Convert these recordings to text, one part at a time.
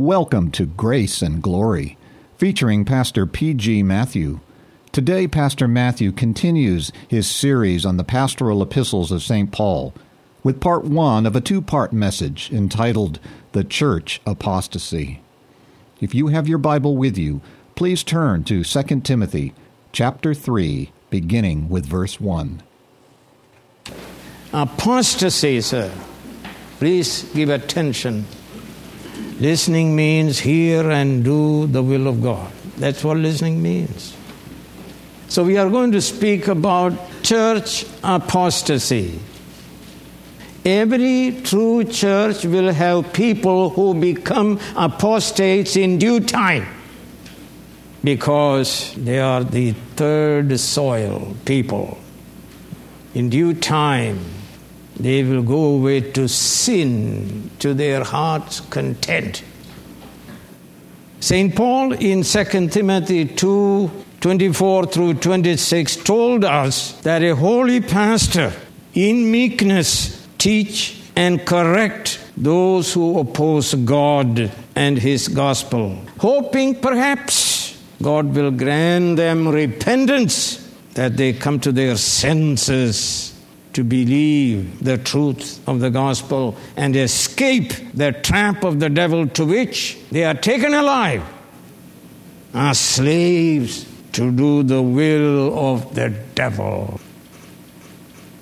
Welcome to Grace and Glory, featuring Pastor P.G. Matthew. Today, Pastor Matthew continues his series on the pastoral epistles of St. Paul with part one of a two part message entitled The Church Apostasy. If you have your Bible with you, please turn to 2 Timothy chapter 3, beginning with verse 1. Apostasy, sir. Please give attention. Listening means hear and do the will of God. That's what listening means. So, we are going to speak about church apostasy. Every true church will have people who become apostates in due time because they are the third soil people. In due time, they will go away to sin to their heart's content. St. Paul in 2 Timothy 2 24 through 26 told us that a holy pastor in meekness teach and correct those who oppose God and his gospel, hoping perhaps God will grant them repentance that they come to their senses to believe the truth of the gospel and escape the trap of the devil to which they are taken alive as slaves to do the will of the devil.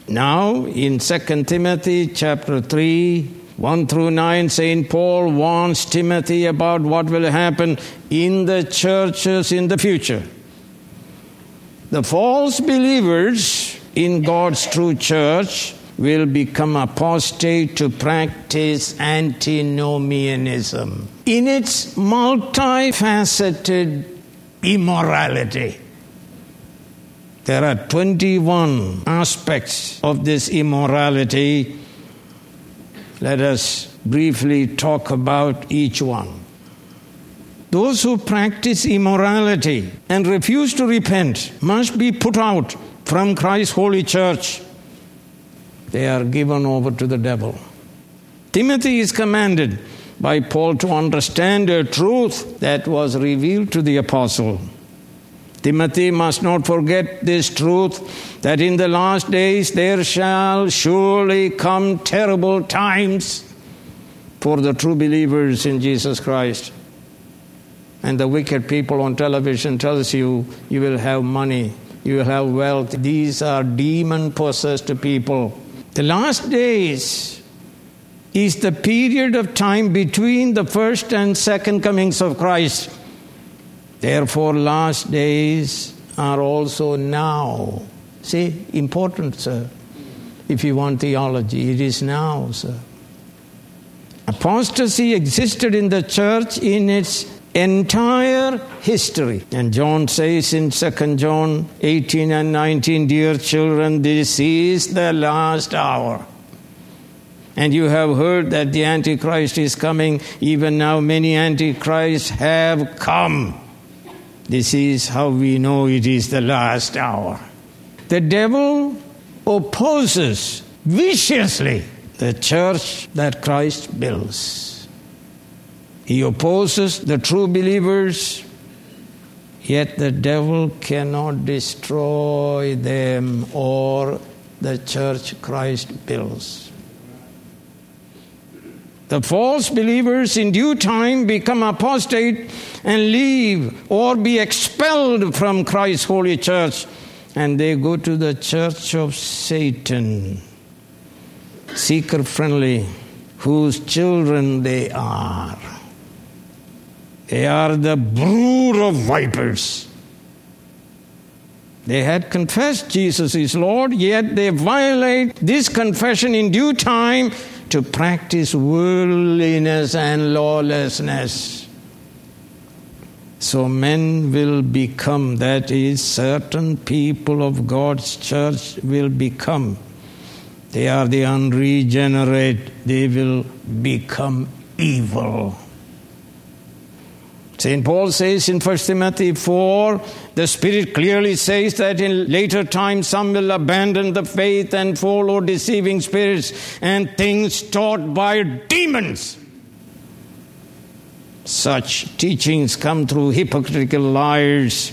Now, in 2 Timothy chapter 3, 1 through 9, St. Paul warns Timothy about what will happen in the churches in the future. The false believers in God's true church will become apostate to practice antinomianism in its multifaceted immorality. There are 21 aspects of this immorality. Let us briefly talk about each one. Those who practice immorality and refuse to repent must be put out from Christ's holy church, they are given over to the devil. Timothy is commanded by Paul to understand a truth that was revealed to the apostle. Timothy must not forget this truth that in the last days there shall surely come terrible times for the true believers in Jesus Christ. And the wicked people on television tells you you will have money you have wealth. These are demon possessed people. The last days is the period of time between the first and second comings of Christ. Therefore, last days are also now. See, important, sir. If you want theology, it is now, sir. Apostasy existed in the church in its entire history. And John says in 2 John 18 and 19, Dear children, this is the last hour. And you have heard that the Antichrist is coming. Even now, many Antichrists have come. This is how we know it is the last hour. The devil opposes viciously the church that Christ builds. He opposes the true believers, yet the devil cannot destroy them or the church Christ builds. The false believers in due time become apostate and leave or be expelled from Christ's holy church, and they go to the church of Satan, seeker friendly, whose children they are. They are the brood of vipers. They had confessed Jesus is Lord, yet they violate this confession in due time to practice worldliness and lawlessness. So men will become, that is, certain people of God's church will become. They are the unregenerate, they will become evil. St. Paul says in 1 Timothy 4, the Spirit clearly says that in later times some will abandon the faith and follow deceiving spirits and things taught by demons. Such teachings come through hypocritical liars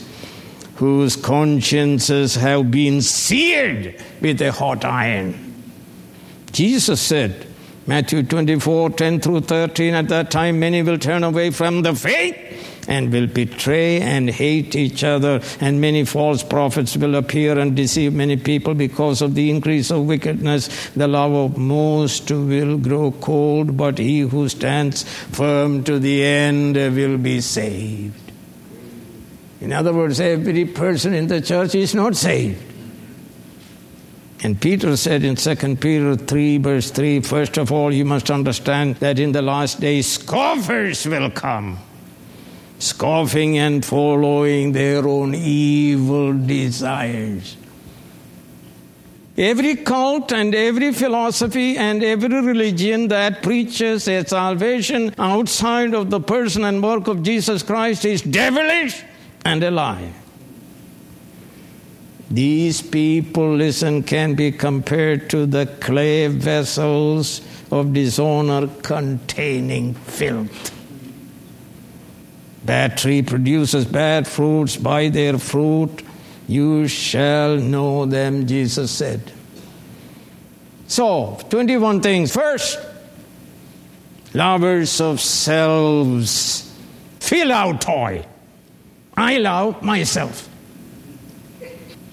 whose consciences have been seared with a hot iron. Jesus said, Matthew 24, 10 through 13, at that time many will turn away from the faith and will betray and hate each other, and many false prophets will appear and deceive many people because of the increase of wickedness. The love of most will grow cold, but he who stands firm to the end will be saved. In other words, every person in the church is not saved. And Peter said in 2 Peter 3, verse 3, first of all, you must understand that in the last days scoffers will come, scoffing and following their own evil desires. Every cult and every philosophy and every religion that preaches a salvation outside of the person and work of Jesus Christ is devilish and a lie. These people, listen, can be compared to the clay vessels of dishonor containing filth. Bad tree produces bad fruits. By their fruit you shall know them, Jesus said. So, 21 things. First, lovers of selves. Philautai. I love myself.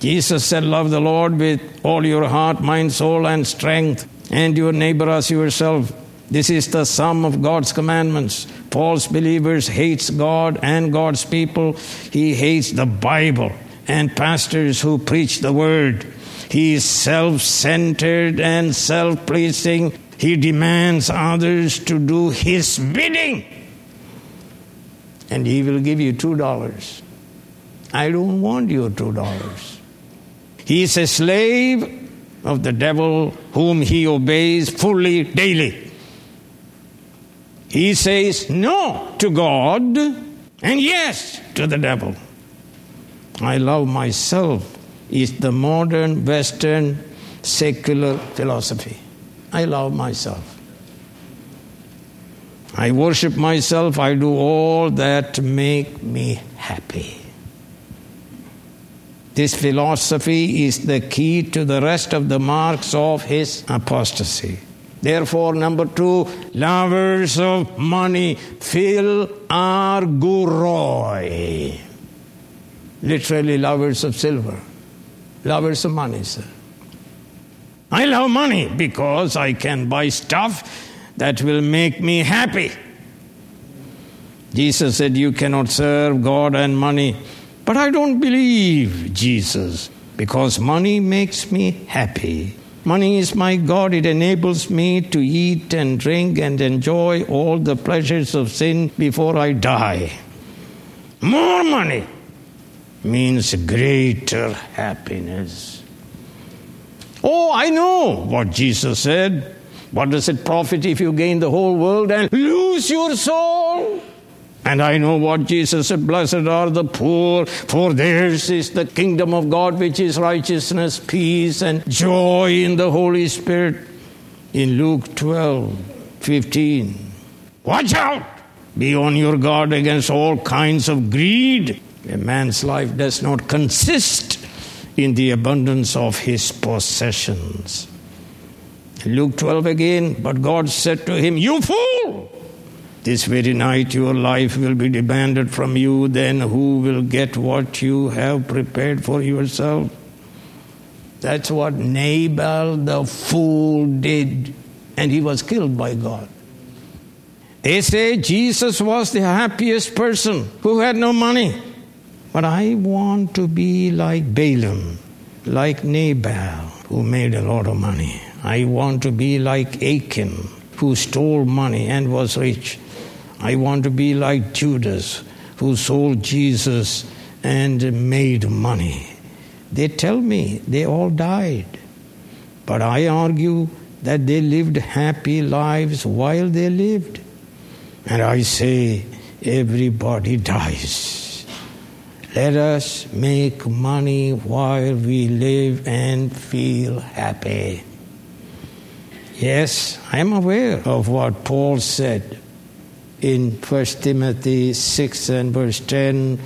Jesus said, Love the Lord with all your heart, mind, soul, and strength, and your neighbor as yourself. This is the sum of God's commandments. False believers hates God and God's people. He hates the Bible and pastors who preach the word. He is self-centered and self-pleasing. He demands others to do his bidding and he will give you two dollars. I don't want your two dollars. He is a slave of the devil whom he obeys fully daily. He says no to God and yes to the devil. I love myself is the modern Western secular philosophy. I love myself. I worship myself. I do all that make me happy. This philosophy is the key to the rest of the marks of his apostasy. Therefore, number two, lovers of money, phil arguroi. Literally, lovers of silver, lovers of money, sir. I love money because I can buy stuff that will make me happy. Jesus said, You cannot serve God and money. But I don't believe Jesus because money makes me happy. Money is my God. It enables me to eat and drink and enjoy all the pleasures of sin before I die. More money means greater happiness. Oh, I know what Jesus said. What does it profit if you gain the whole world and lose your soul? And I know what Jesus said Blessed are the poor, for theirs is the kingdom of God, which is righteousness, peace, and joy in the Holy Spirit. In Luke 12 15. Watch out! Be on your guard against all kinds of greed. A man's life does not consist in the abundance of his possessions. Luke 12 again, but God said to him, You fool! This very night your life will be demanded from you, then who will get what you have prepared for yourself? That's what Nabal the fool did, and he was killed by God. They say Jesus was the happiest person who had no money. But I want to be like Balaam, like Nabal, who made a lot of money. I want to be like Achan, who stole money and was rich. I want to be like Judas, who sold Jesus and made money. They tell me they all died. But I argue that they lived happy lives while they lived. And I say, everybody dies. Let us make money while we live and feel happy. Yes, I am aware of what Paul said in 1 Timothy 6 and verse 10.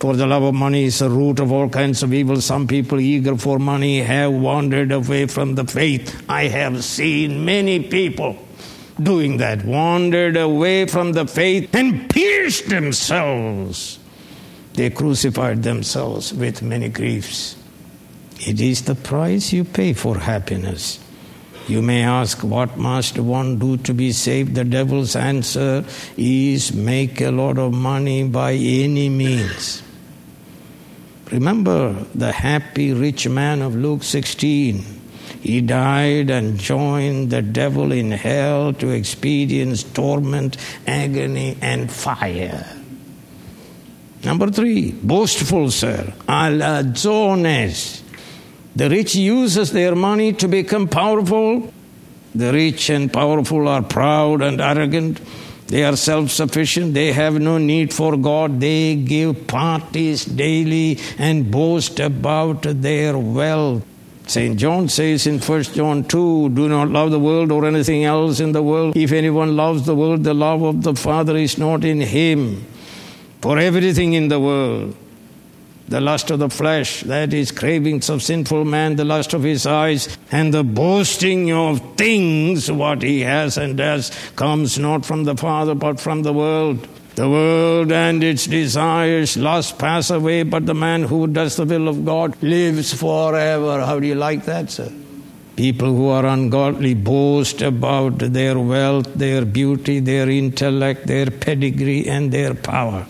For the love of money is the root of all kinds of evil. Some people eager for money have wandered away from the faith. I have seen many people doing that, wandered away from the faith and pierced themselves. They crucified themselves with many griefs. It is the price you pay for happiness. You may ask, what must one do to be saved? The devil's answer is make a lot of money by any means. Remember the happy rich man of Luke 16. He died and joined the devil in hell to experience torment, agony, and fire. Number three, boastful, sir. Alazones. The rich uses their money to become powerful. The rich and powerful are proud and arrogant. They are self sufficient. They have no need for God. They give parties daily and boast about their wealth. St. John says in 1 John 2 Do not love the world or anything else in the world. If anyone loves the world, the love of the Father is not in him. For everything in the world, the lust of the flesh, that is cravings of sinful man, the lust of his eyes, and the boasting of things, what he has and does, comes not from the Father, but from the world. The world and its desires, lust pass away, but the man who does the will of God lives forever. How do you like that, sir? People who are ungodly boast about their wealth, their beauty, their intellect, their pedigree, and their power.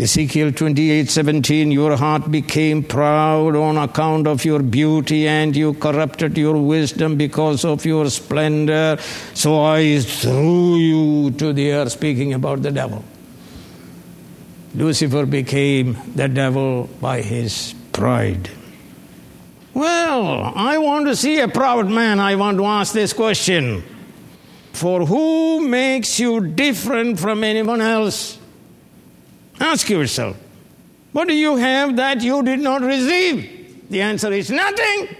Ezekiel 28 17, your heart became proud on account of your beauty, and you corrupted your wisdom because of your splendor. So I threw you to the earth, speaking about the devil. Lucifer became the devil by his pride. Well, I want to see a proud man. I want to ask this question For who makes you different from anyone else? Ask yourself, what do you have that you did not receive? The answer is nothing.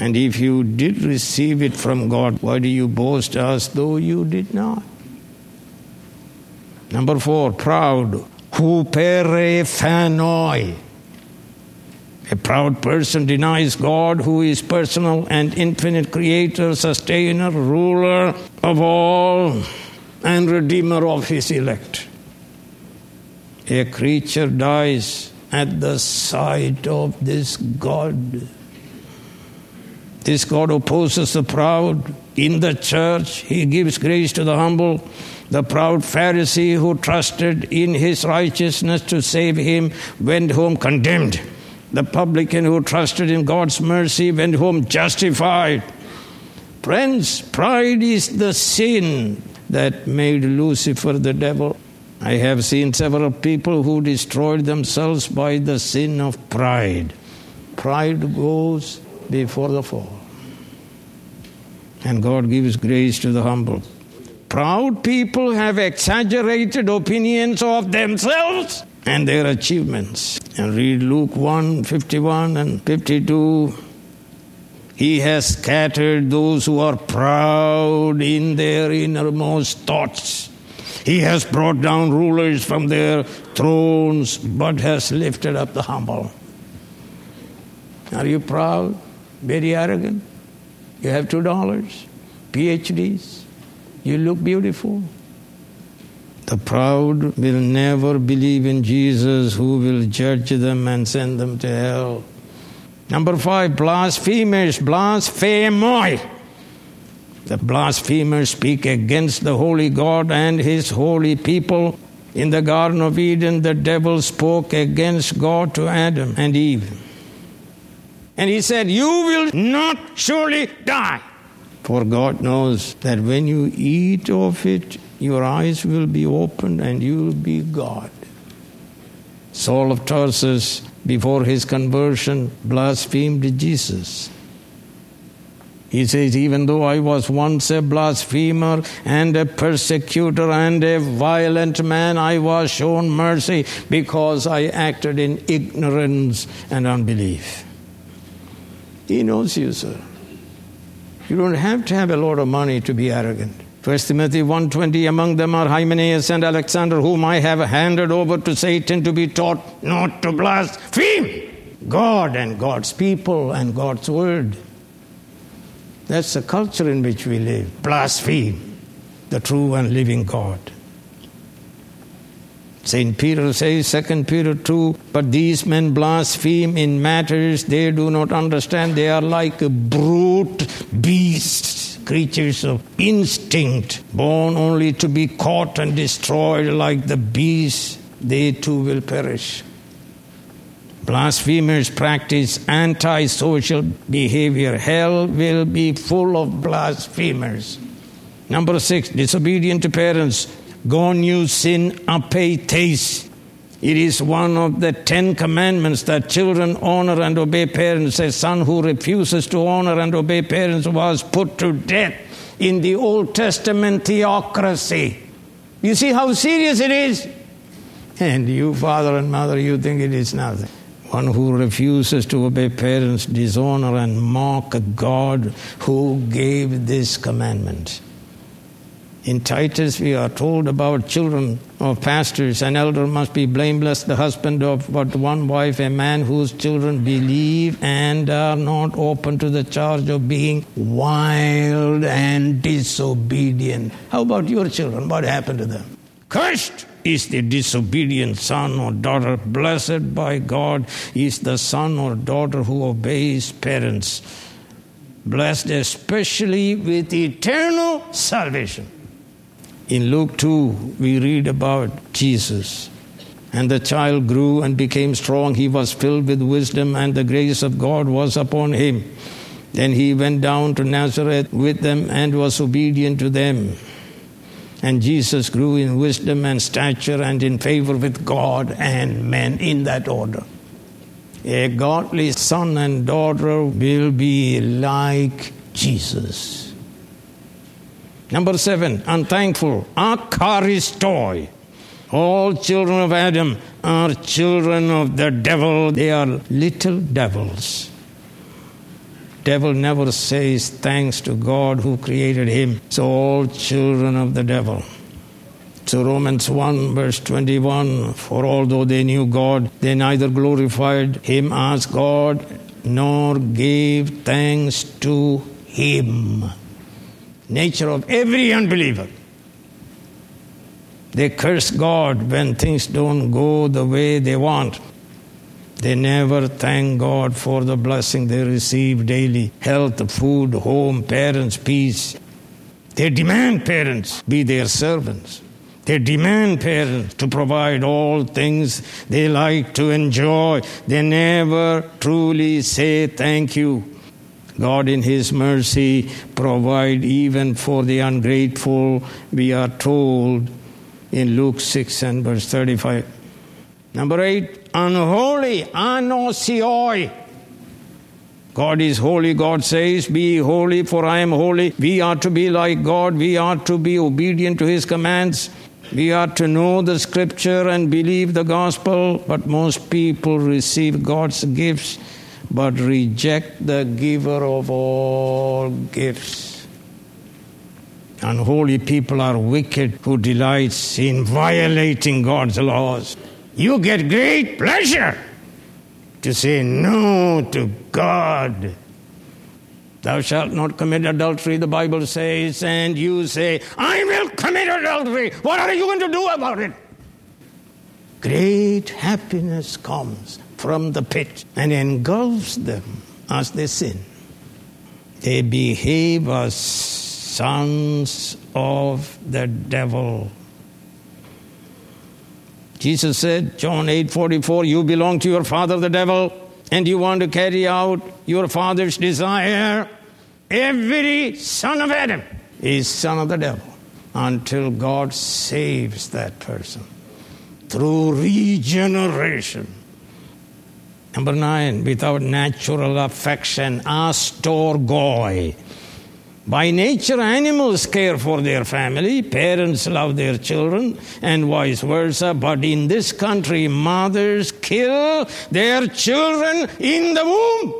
And if you did receive it from God, why do you boast as though you did not? Number four, proud. Huperephanoi. A proud person denies God, who is personal and infinite creator, sustainer, ruler of all, and redeemer of his elect a creature dies at the sight of this God. This God opposes the proud. In the church, he gives grace to the humble. The proud Pharisee who trusted in his righteousness to save him went home condemned. The publican who trusted in God's mercy went home justified. Friends, pride is the sin that made Lucifer the devil. I have seen several people who destroyed themselves by the sin of pride. Pride goes before the fall. And God gives grace to the humble. Proud people have exaggerated opinions of themselves and their achievements. And read Luke 1 51 and 52. He has scattered those who are proud in their innermost thoughts. He has brought down rulers from their thrones, but has lifted up the humble. Are you proud? Very arrogant? You have two dollars, PhDs, you look beautiful. The proud will never believe in Jesus, who will judge them and send them to hell. Number five, blasphemers, blasphemoi. The blasphemers speak against the holy God and his holy people. In the Garden of Eden, the devil spoke against God to Adam and Eve. And he said, You will not surely die. For God knows that when you eat of it, your eyes will be opened and you will be God. Saul of Tarsus, before his conversion, blasphemed Jesus. He says, Even though I was once a blasphemer and a persecutor and a violent man, I was shown mercy because I acted in ignorance and unbelief. He knows you, sir. You don't have to have a lot of money to be arrogant. 1 Timothy 1.20, among them are Hymenaeus and Alexander, whom I have handed over to Satan to be taught not to blaspheme God and God's people and God's word. That's the culture in which we live. Blaspheme the true and living God. St. Peter says, 2 Peter 2, but these men blaspheme in matters they do not understand. They are like a brute beasts, creatures of instinct, born only to be caught and destroyed like the beasts. They too will perish. Blasphemers practice antisocial behavior. Hell will be full of blasphemers. Number six, disobedient to parents Gonu sin apetes. It is one of the Ten Commandments that children honor and obey parents. A son who refuses to honor and obey parents was put to death in the Old Testament theocracy. You see how serious it is? And you, father and mother, you think it is nothing. One who refuses to obey parents dishonor and mock God who gave this commandment. In Titus, we are told about children of pastors. An elder must be blameless, the husband of but one wife, a man whose children believe and are not open to the charge of being wild and disobedient. How about your children? What happened to them? Cursed is the disobedient son or daughter. Blessed by God is the son or daughter who obeys parents. Blessed especially with eternal salvation. In Luke 2, we read about Jesus. And the child grew and became strong. He was filled with wisdom, and the grace of God was upon him. Then he went down to Nazareth with them and was obedient to them. And Jesus grew in wisdom and stature and in favor with God and men in that order. A godly son and daughter will be like Jesus. Number seven, unthankful, akaristoi. All children of Adam are children of the devil. They are little devils. The devil never says thanks to God who created him. So all children of the devil. So Romans 1 verse 21, for although they knew God, they neither glorified him as God nor gave thanks to him nature of every unbeliever. They curse God when things don't go the way they want. They never thank God for the blessing they receive daily health, food, home, parents, peace. They demand parents be their servants. They demand parents to provide all things they like to enjoy. They never truly say thank you. God, in His mercy, provide even for the ungrateful, we are told in Luke 6 and verse 35. Number 8, unholy, anosioi. God is holy. God says, Be holy, for I am holy. We are to be like God. We are to be obedient to His commands. We are to know the scripture and believe the gospel, but most people receive God's gifts but reject the giver of all gifts. Unholy people are wicked who delights in violating God's laws. You get great pleasure to say no to God. Thou shalt not commit adultery, the Bible says, and you say, I will commit adultery. What are you going to do about it? Great happiness comes from the pit and engulfs them as they sin. They behave as sons of the devil. Jesus said, John 8 44, you belong to your father, the devil, and you want to carry out your father's desire. Every son of Adam is son of the devil until God saves that person through regeneration. Number nine, without natural affection, astorgoi. By nature, animals care for their family, parents love their children, and vice versa. But in this country, mothers kill their children in the womb.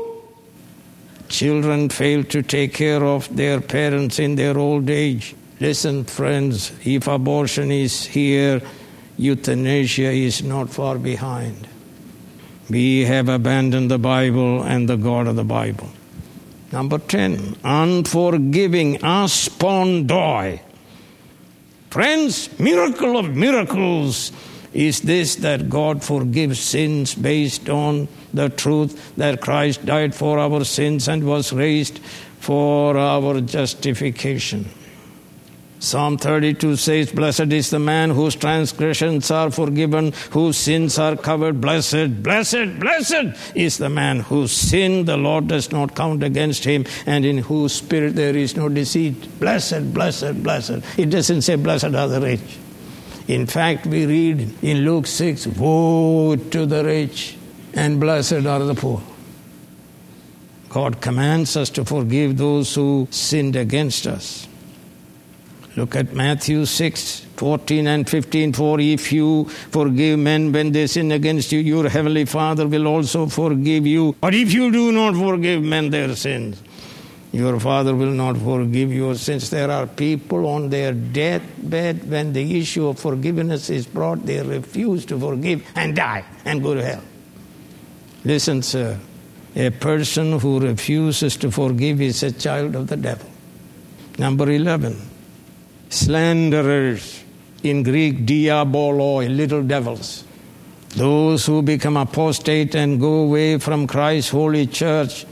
Children fail to take care of their parents in their old age. Listen, friends, if abortion is here, euthanasia is not far behind. We have abandoned the Bible and the God of the Bible. Number 10, unforgiving aspondoi. Friends, miracle of miracles is this that God forgives sins based on the truth that Christ died for our sins and was raised for our justification. Psalm 32 says, Blessed is the man whose transgressions are forgiven, whose sins are covered. Blessed, blessed, blessed is the man whose sin the Lord does not count against him, and in whose spirit there is no deceit. Blessed, blessed, blessed. It doesn't say, Blessed are the rich. In fact, we read in Luke 6, Woe to the rich, and blessed are the poor. God commands us to forgive those who sinned against us. Look at Matthew 6, 14 and 15. For if you forgive men when they sin against you, your heavenly Father will also forgive you. But if you do not forgive men their sins, your Father will not forgive your sins. There are people on their deathbed when the issue of forgiveness is brought, they refuse to forgive and die and go to hell. Listen, sir, a person who refuses to forgive is a child of the devil. Number 11 slanderers, in Greek, diaboloi, little devils. Those who become apostate and go away from Christ's holy church,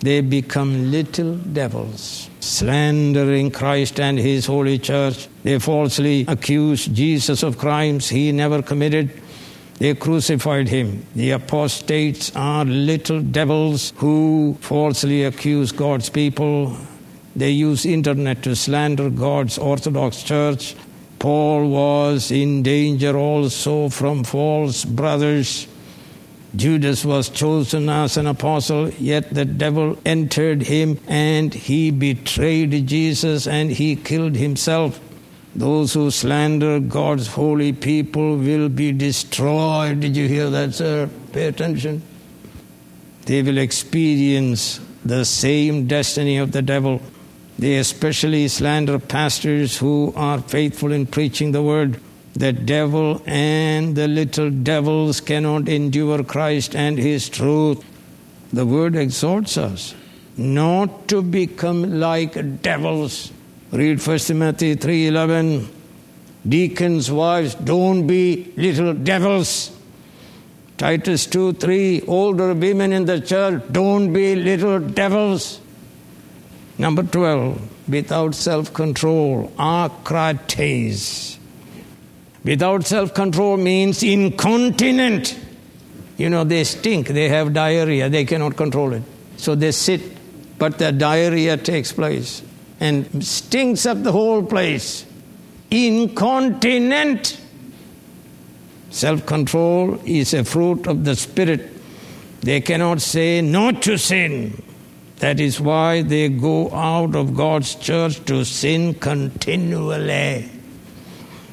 they become little devils, slandering Christ and his holy church. They falsely accuse Jesus of crimes he never committed. They crucified him. The apostates are little devils who falsely accuse God's people they use internet to slander God's Orthodox Church. Paul was in danger also from false brothers. Judas was chosen as an apostle, yet the devil entered him and he betrayed Jesus and he killed himself. Those who slander God's holy people will be destroyed. Did you hear that, sir? Pay attention. They will experience the same destiny of the devil. They especially slander pastors who are faithful in preaching the word. The devil and the little devils cannot endure Christ and his truth. The word exhorts us not to become like devils. Read 1 Timothy 3:11. Deacons' wives, don't be little devils. Titus 2 3, older women in the church, don't be little devils. Number 12, without self control, akrates. Without self control means incontinent. You know, they stink, they have diarrhea, they cannot control it. So they sit, but the diarrhea takes place and stinks up the whole place. Incontinent. Self control is a fruit of the Spirit. They cannot say not to sin. That is why they go out of God's church to sin continually.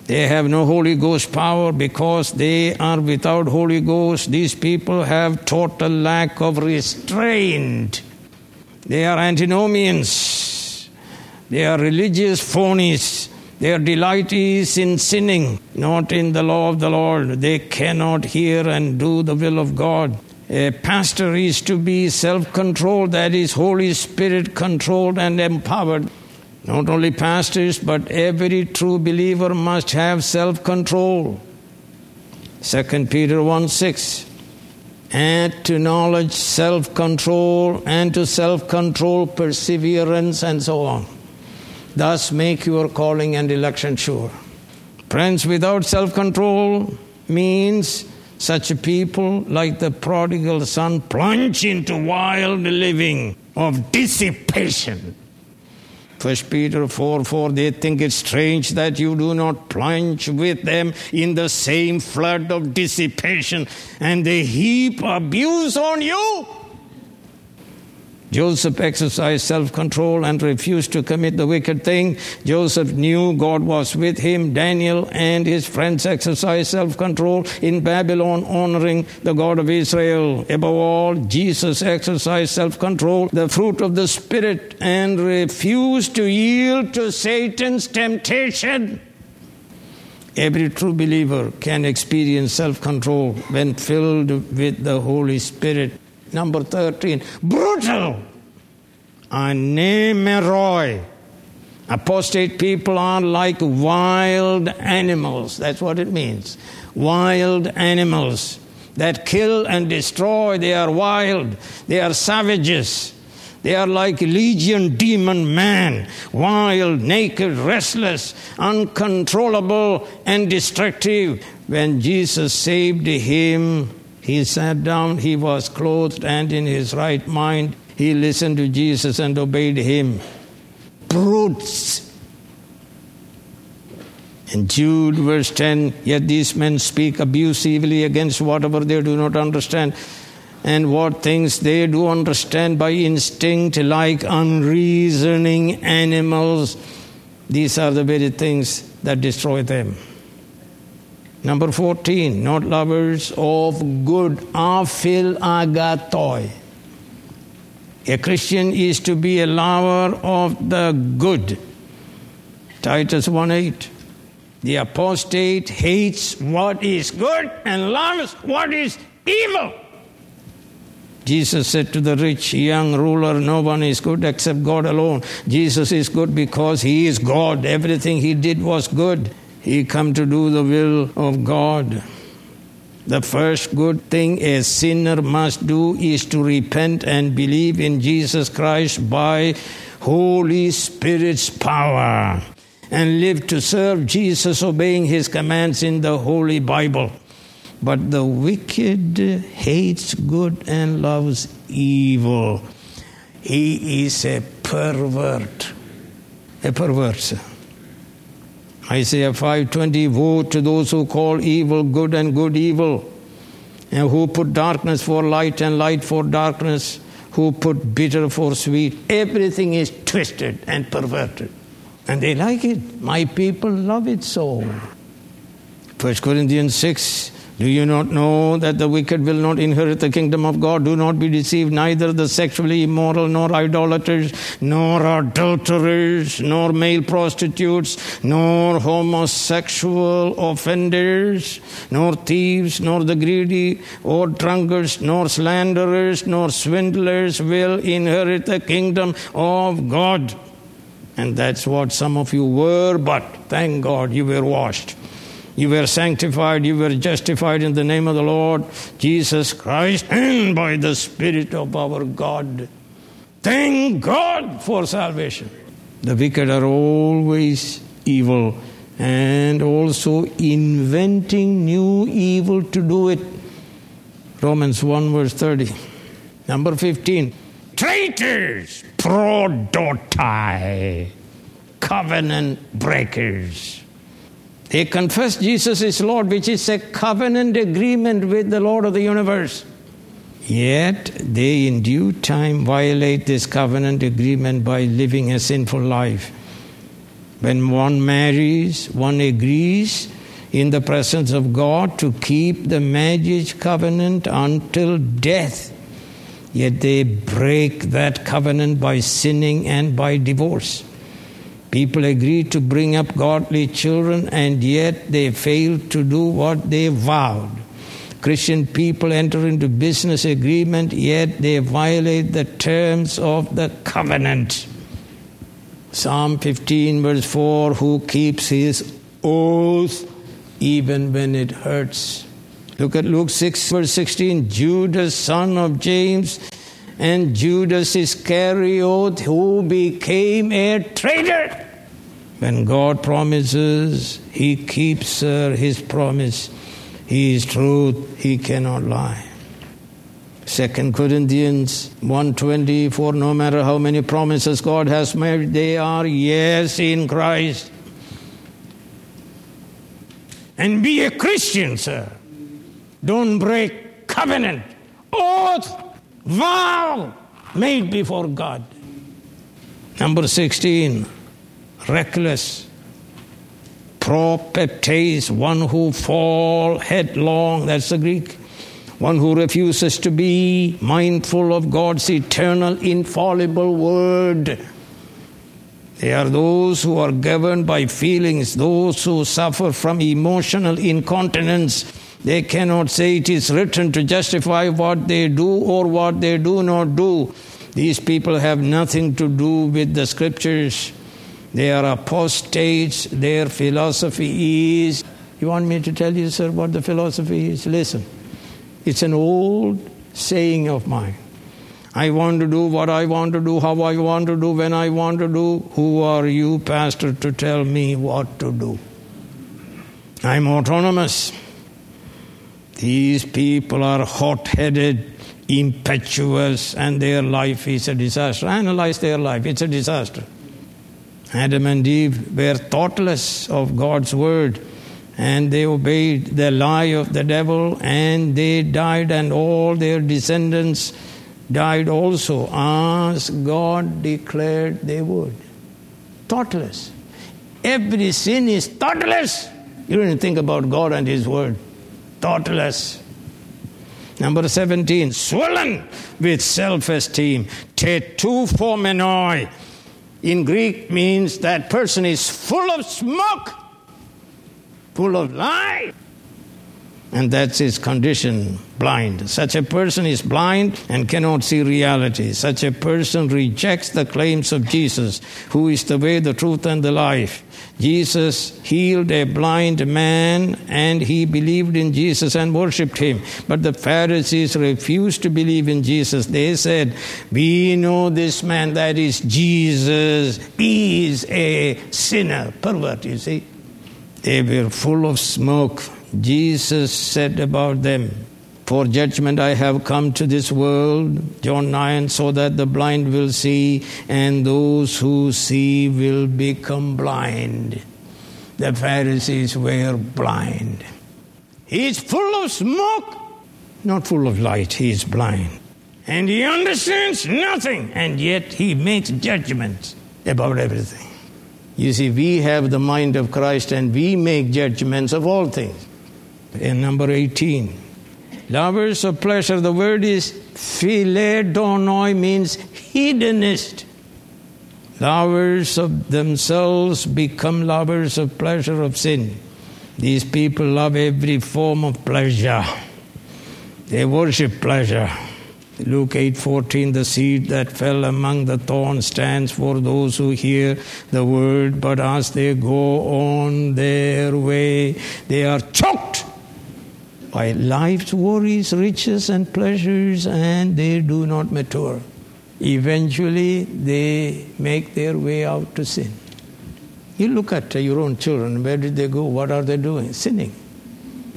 They have no Holy Ghost power because they are without Holy Ghost. These people have total lack of restraint. They are antinomians. They are religious phonies. Their delight is in sinning, not in the law of the Lord. They cannot hear and do the will of God. A pastor is to be self controlled, that is, Holy Spirit controlled and empowered. Not only pastors, but every true believer must have self control. 2 Peter 1 6. Add to knowledge self control, and to self control perseverance, and so on. Thus, make your calling and election sure. Friends, without self control means such people, like the prodigal son, plunge into wild living of dissipation. First Peter 4 4, they think it strange that you do not plunge with them in the same flood of dissipation, and they heap abuse on you. Joseph exercised self control and refused to commit the wicked thing. Joseph knew God was with him. Daniel and his friends exercised self control in Babylon, honoring the God of Israel. Above all, Jesus exercised self control, the fruit of the Spirit, and refused to yield to Satan's temptation. Every true believer can experience self control when filled with the Holy Spirit. Number 13, brutal. Anemeroi. Apostate people are like wild animals. That's what it means. Wild animals that kill and destroy. They are wild. They are savages. They are like legion demon man, wild, naked, restless, uncontrollable, and destructive. When Jesus saved him, he sat down, he was clothed and in his right mind. He listened to Jesus and obeyed him. Brutes. In Jude, verse 10, yet these men speak abusively against whatever they do not understand and what things they do understand by instinct, like unreasoning animals. These are the very things that destroy them. Number 14, not lovers of good, aphilagathoi. A Christian is to be a lover of the good. Titus 1 8. The apostate hates what is good and loves what is evil. Jesus said to the rich young ruler, No one is good except God alone. Jesus is good because He is God. Everything He did was good. He come to do the will of God. The first good thing a sinner must do is to repent and believe in Jesus Christ by Holy Spirit's power and live to serve Jesus, obeying His commands in the Holy Bible. But the wicked hates good and loves evil. He is a pervert. A perverse. Isaiah 5:20 Woe to those who call evil good and good evil, and who put darkness for light and light for darkness, who put bitter for sweet. Everything is twisted and perverted. And they like it. My people love it so. 1 Corinthians 6 do you not know that the wicked will not inherit the kingdom of God? Do not be deceived, neither the sexually immoral, nor idolaters, nor adulterers, nor male prostitutes, nor homosexual offenders, nor thieves, nor the greedy, or drunkards, nor slanderers, nor swindlers will inherit the kingdom of God. And that's what some of you were, but thank God you were washed. You were sanctified, you were justified in the name of the Lord Jesus Christ and by the Spirit of our God. Thank God for salvation. The wicked are always evil and also inventing new evil to do it. Romans 1, verse 30. Number 15. Traitors, prodotai, covenant breakers. They confess Jesus is Lord, which is a covenant agreement with the Lord of the universe. Yet they, in due time, violate this covenant agreement by living a sinful life. When one marries, one agrees in the presence of God to keep the marriage covenant until death. Yet they break that covenant by sinning and by divorce. People agree to bring up godly children, and yet they fail to do what they vowed. Christian people enter into business agreement, yet they violate the terms of the covenant. Psalm 15, verse 4 Who keeps his oath even when it hurts? Look at Luke 6, verse 16. Judas, son of James, and Judas Iscariot, who became a traitor. When God promises, He keeps uh, His promise. He is truth, He cannot lie. Second Corinthians 120, for no matter how many promises God has made, they are yes in Christ. And be a Christian, sir. Don't break covenant, oath, vow, made before God. Number 16, reckless. Propetes, one who fall headlong, that's the Greek. One who refuses to be mindful of God's eternal, infallible word. They are those who are governed by feelings, those who suffer from emotional incontinence. They cannot say it is written to justify what they do or what they do not do. These people have nothing to do with the scriptures. They are apostates. Their philosophy is. You want me to tell you, sir, what the philosophy is? Listen. It's an old saying of mine. I want to do what I want to do, how I want to do, when I want to do. Who are you, Pastor, to tell me what to do? I'm autonomous. These people are hot headed, impetuous, and their life is a disaster. Analyze their life, it's a disaster. Adam and Eve were thoughtless of God's word and they obeyed the lie of the devil and they died and all their descendants died also as God declared they would. Thoughtless. Every sin is thoughtless. You don't think about God and His Word. Thoughtless. Number 17, swollen with self esteem. Tetuphomenoi. In Greek means that person is full of smoke full of life. And that's his condition, blind. Such a person is blind and cannot see reality. Such a person rejects the claims of Jesus, who is the way, the truth, and the life. Jesus healed a blind man and he believed in Jesus and worshipped him. But the Pharisees refused to believe in Jesus. They said, We know this man, that is Jesus, he is a sinner, pervert, you see. They were full of smoke. Jesus said about them, For judgment I have come to this world, John 9, so that the blind will see, and those who see will become blind. The Pharisees were blind. He's full of smoke, not full of light. He is blind. And he understands nothing, and yet he makes judgments about everything. You see, we have the mind of Christ and we make judgments of all things. In number 18, lovers of pleasure, the word is philedonoi, means hedonist. Lovers of themselves become lovers of pleasure of sin. These people love every form of pleasure. They worship pleasure. Luke 8:14 the seed that fell among the thorns stands for those who hear the word but as they go on their way they are choked by life's worries riches and pleasures and they do not mature eventually they make their way out to sin you look at your own children where did they go what are they doing sinning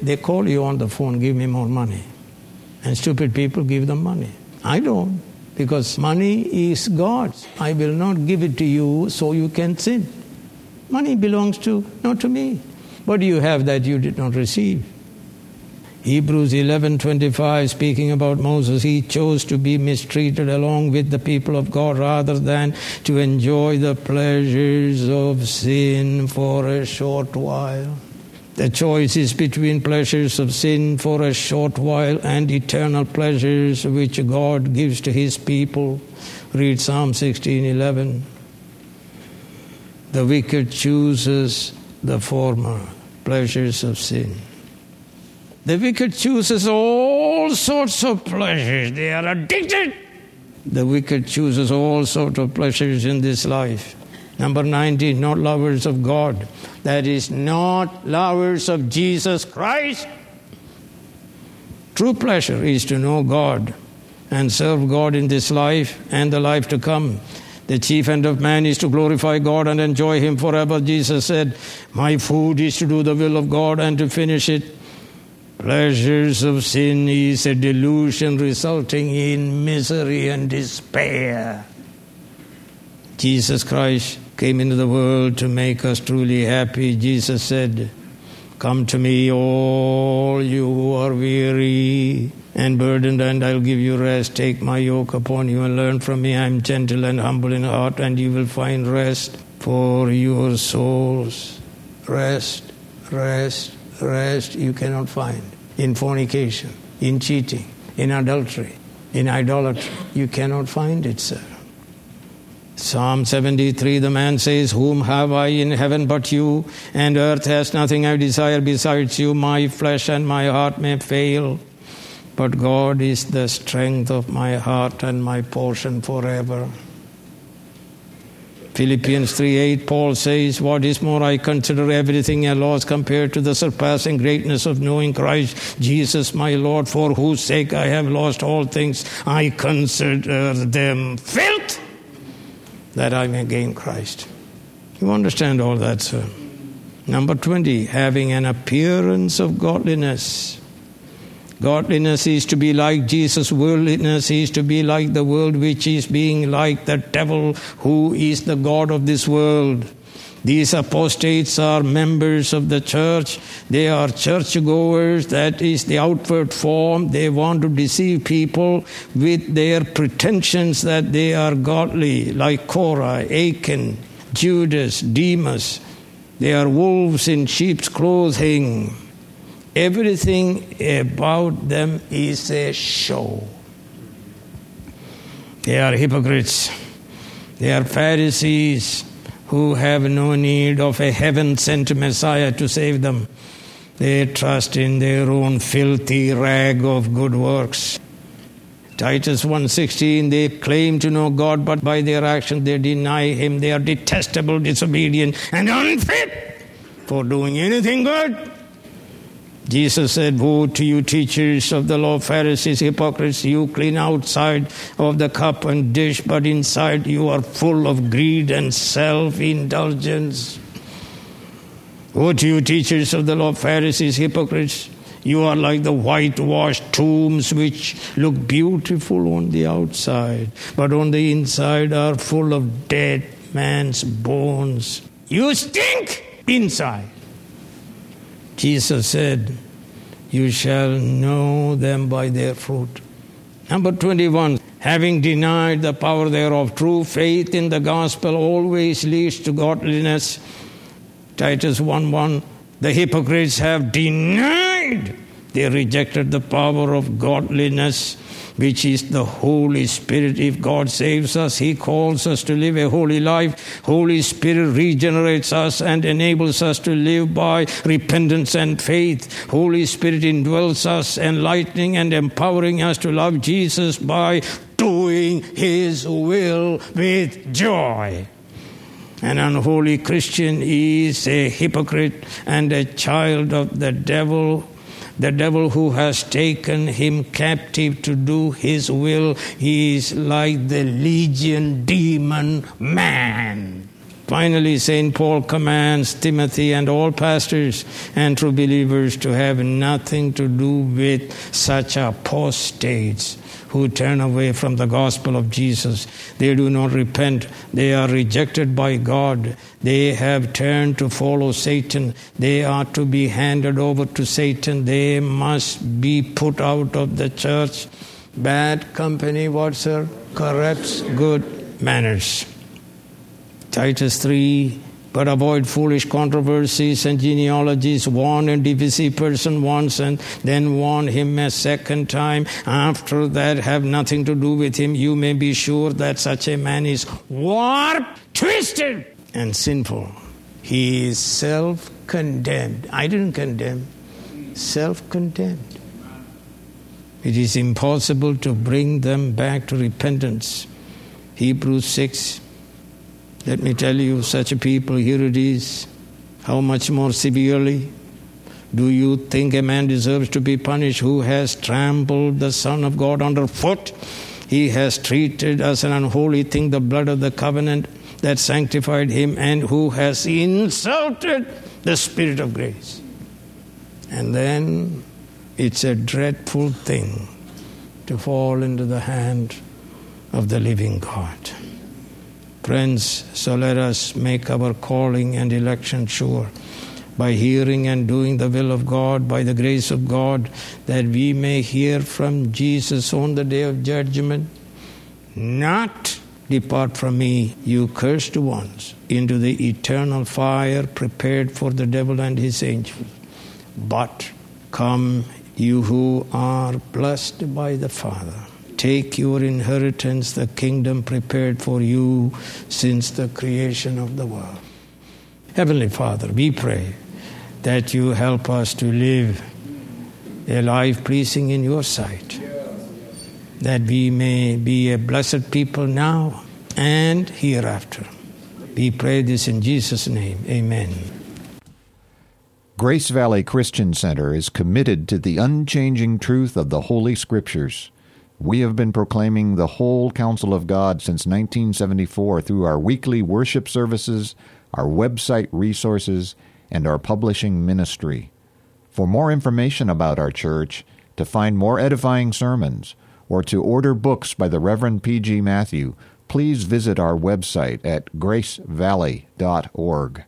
they call you on the phone give me more money and stupid people give them money. I don't, because money is God's. I will not give it to you so you can sin. Money belongs to not to me. What do you have that you did not receive? Hebrews 11:25 speaking about Moses he chose to be mistreated along with the people of God rather than to enjoy the pleasures of sin for a short while. The choice is between pleasures of sin for a short while and eternal pleasures which God gives to his people. Read Psalm 16:11. The wicked chooses the former pleasures of sin. The wicked chooses all sorts of pleasures. They are addicted. The wicked chooses all sorts of pleasures in this life. Number 19, not lovers of God. That is, not lovers of Jesus Christ. True pleasure is to know God and serve God in this life and the life to come. The chief end of man is to glorify God and enjoy Him forever. Jesus said, My food is to do the will of God and to finish it. Pleasures of sin is a delusion resulting in misery and despair. Jesus Christ came into the world to make us truly happy. Jesus said, Come to me, all you who are weary and burdened, and I'll give you rest. Take my yoke upon you and learn from me. I'm gentle and humble in heart, and you will find rest for your souls. Rest, rest, rest you cannot find in fornication, in cheating, in adultery, in idolatry. You cannot find it, sir. Psalm 73, the man says, Whom have I in heaven but you? And earth has nothing I desire besides you. My flesh and my heart may fail, but God is the strength of my heart and my portion forever. Philippians 3 8, Paul says, What is more, I consider everything a loss compared to the surpassing greatness of knowing Christ Jesus my Lord, for whose sake I have lost all things. I consider them filth that I may gain Christ. You understand all that, sir? Number 20, having an appearance of godliness. Godliness is to be like Jesus. Worldliness is to be like the world, which is being like the devil, who is the God of this world. These apostates are members of the church. They are churchgoers. That is the outward form. They want to deceive people with their pretensions that they are godly, like Korah, Achan, Judas, Demas. They are wolves in sheep's clothing. Everything about them is a show. They are hypocrites. They are Pharisees who have no need of a heaven sent Messiah to save them. They trust in their own filthy rag of good works. Titus 1:16 they claim to know God but by their actions they deny him they are detestable disobedient and unfit for doing anything good Jesus said, Woe to you, teachers of the law, Pharisees, hypocrites! You clean outside of the cup and dish, but inside you are full of greed and self indulgence. Woe to you, teachers of the law, Pharisees, hypocrites! You are like the whitewashed tombs which look beautiful on the outside, but on the inside are full of dead man's bones. You stink inside. Jesus said, You shall know them by their fruit. Number 21. Having denied the power thereof, true faith in the gospel always leads to godliness. Titus 1 1. The hypocrites have denied, they rejected the power of godliness which is the Holy Spirit. If God saves us, He calls us to live a holy life. Holy Spirit regenerates us and enables us to live by repentance and faith. Holy Spirit indwells us, enlightening and empowering us to love Jesus by doing His will with joy. An unholy Christian is a hypocrite and a child of the devil. The devil who has taken him captive to do his will he is like the legion demon man. Finally, St. Paul commands Timothy and all pastors and true believers to have nothing to do with such apostates who turn away from the gospel of Jesus. They do not repent. They are rejected by God. They have turned to follow Satan. They are to be handed over to Satan. They must be put out of the church. Bad company, what, sir? Corrupts good manners. Titus 3 but avoid foolish controversies and genealogies. Warn a divisive person once and then warn him a second time. After that, have nothing to do with him. You may be sure that such a man is warped, twisted, and sinful. He is self condemned. I didn't condemn, self condemned. It is impossible to bring them back to repentance. Hebrews 6 let me tell you, such a people, here it is. How much more severely do you think a man deserves to be punished who has trampled the Son of God underfoot? He has treated as an unholy thing the blood of the covenant that sanctified him, and who has insulted the Spirit of grace. And then it's a dreadful thing to fall into the hand of the living God. Friends, so let us make our calling and election sure by hearing and doing the will of God, by the grace of God, that we may hear from Jesus on the day of judgment. Not depart from me, you cursed ones, into the eternal fire prepared for the devil and his angels. But come, you who are blessed by the Father. Take your inheritance, the kingdom prepared for you since the creation of the world. Heavenly Father, we pray that you help us to live a life pleasing in your sight, that we may be a blessed people now and hereafter. We pray this in Jesus' name. Amen. Grace Valley Christian Center is committed to the unchanging truth of the Holy Scriptures. We have been proclaiming the whole counsel of God since 1974 through our weekly worship services, our website resources, and our publishing ministry. For more information about our church, to find more edifying sermons, or to order books by the Reverend P.G. Matthew, please visit our website at gracevalley.org.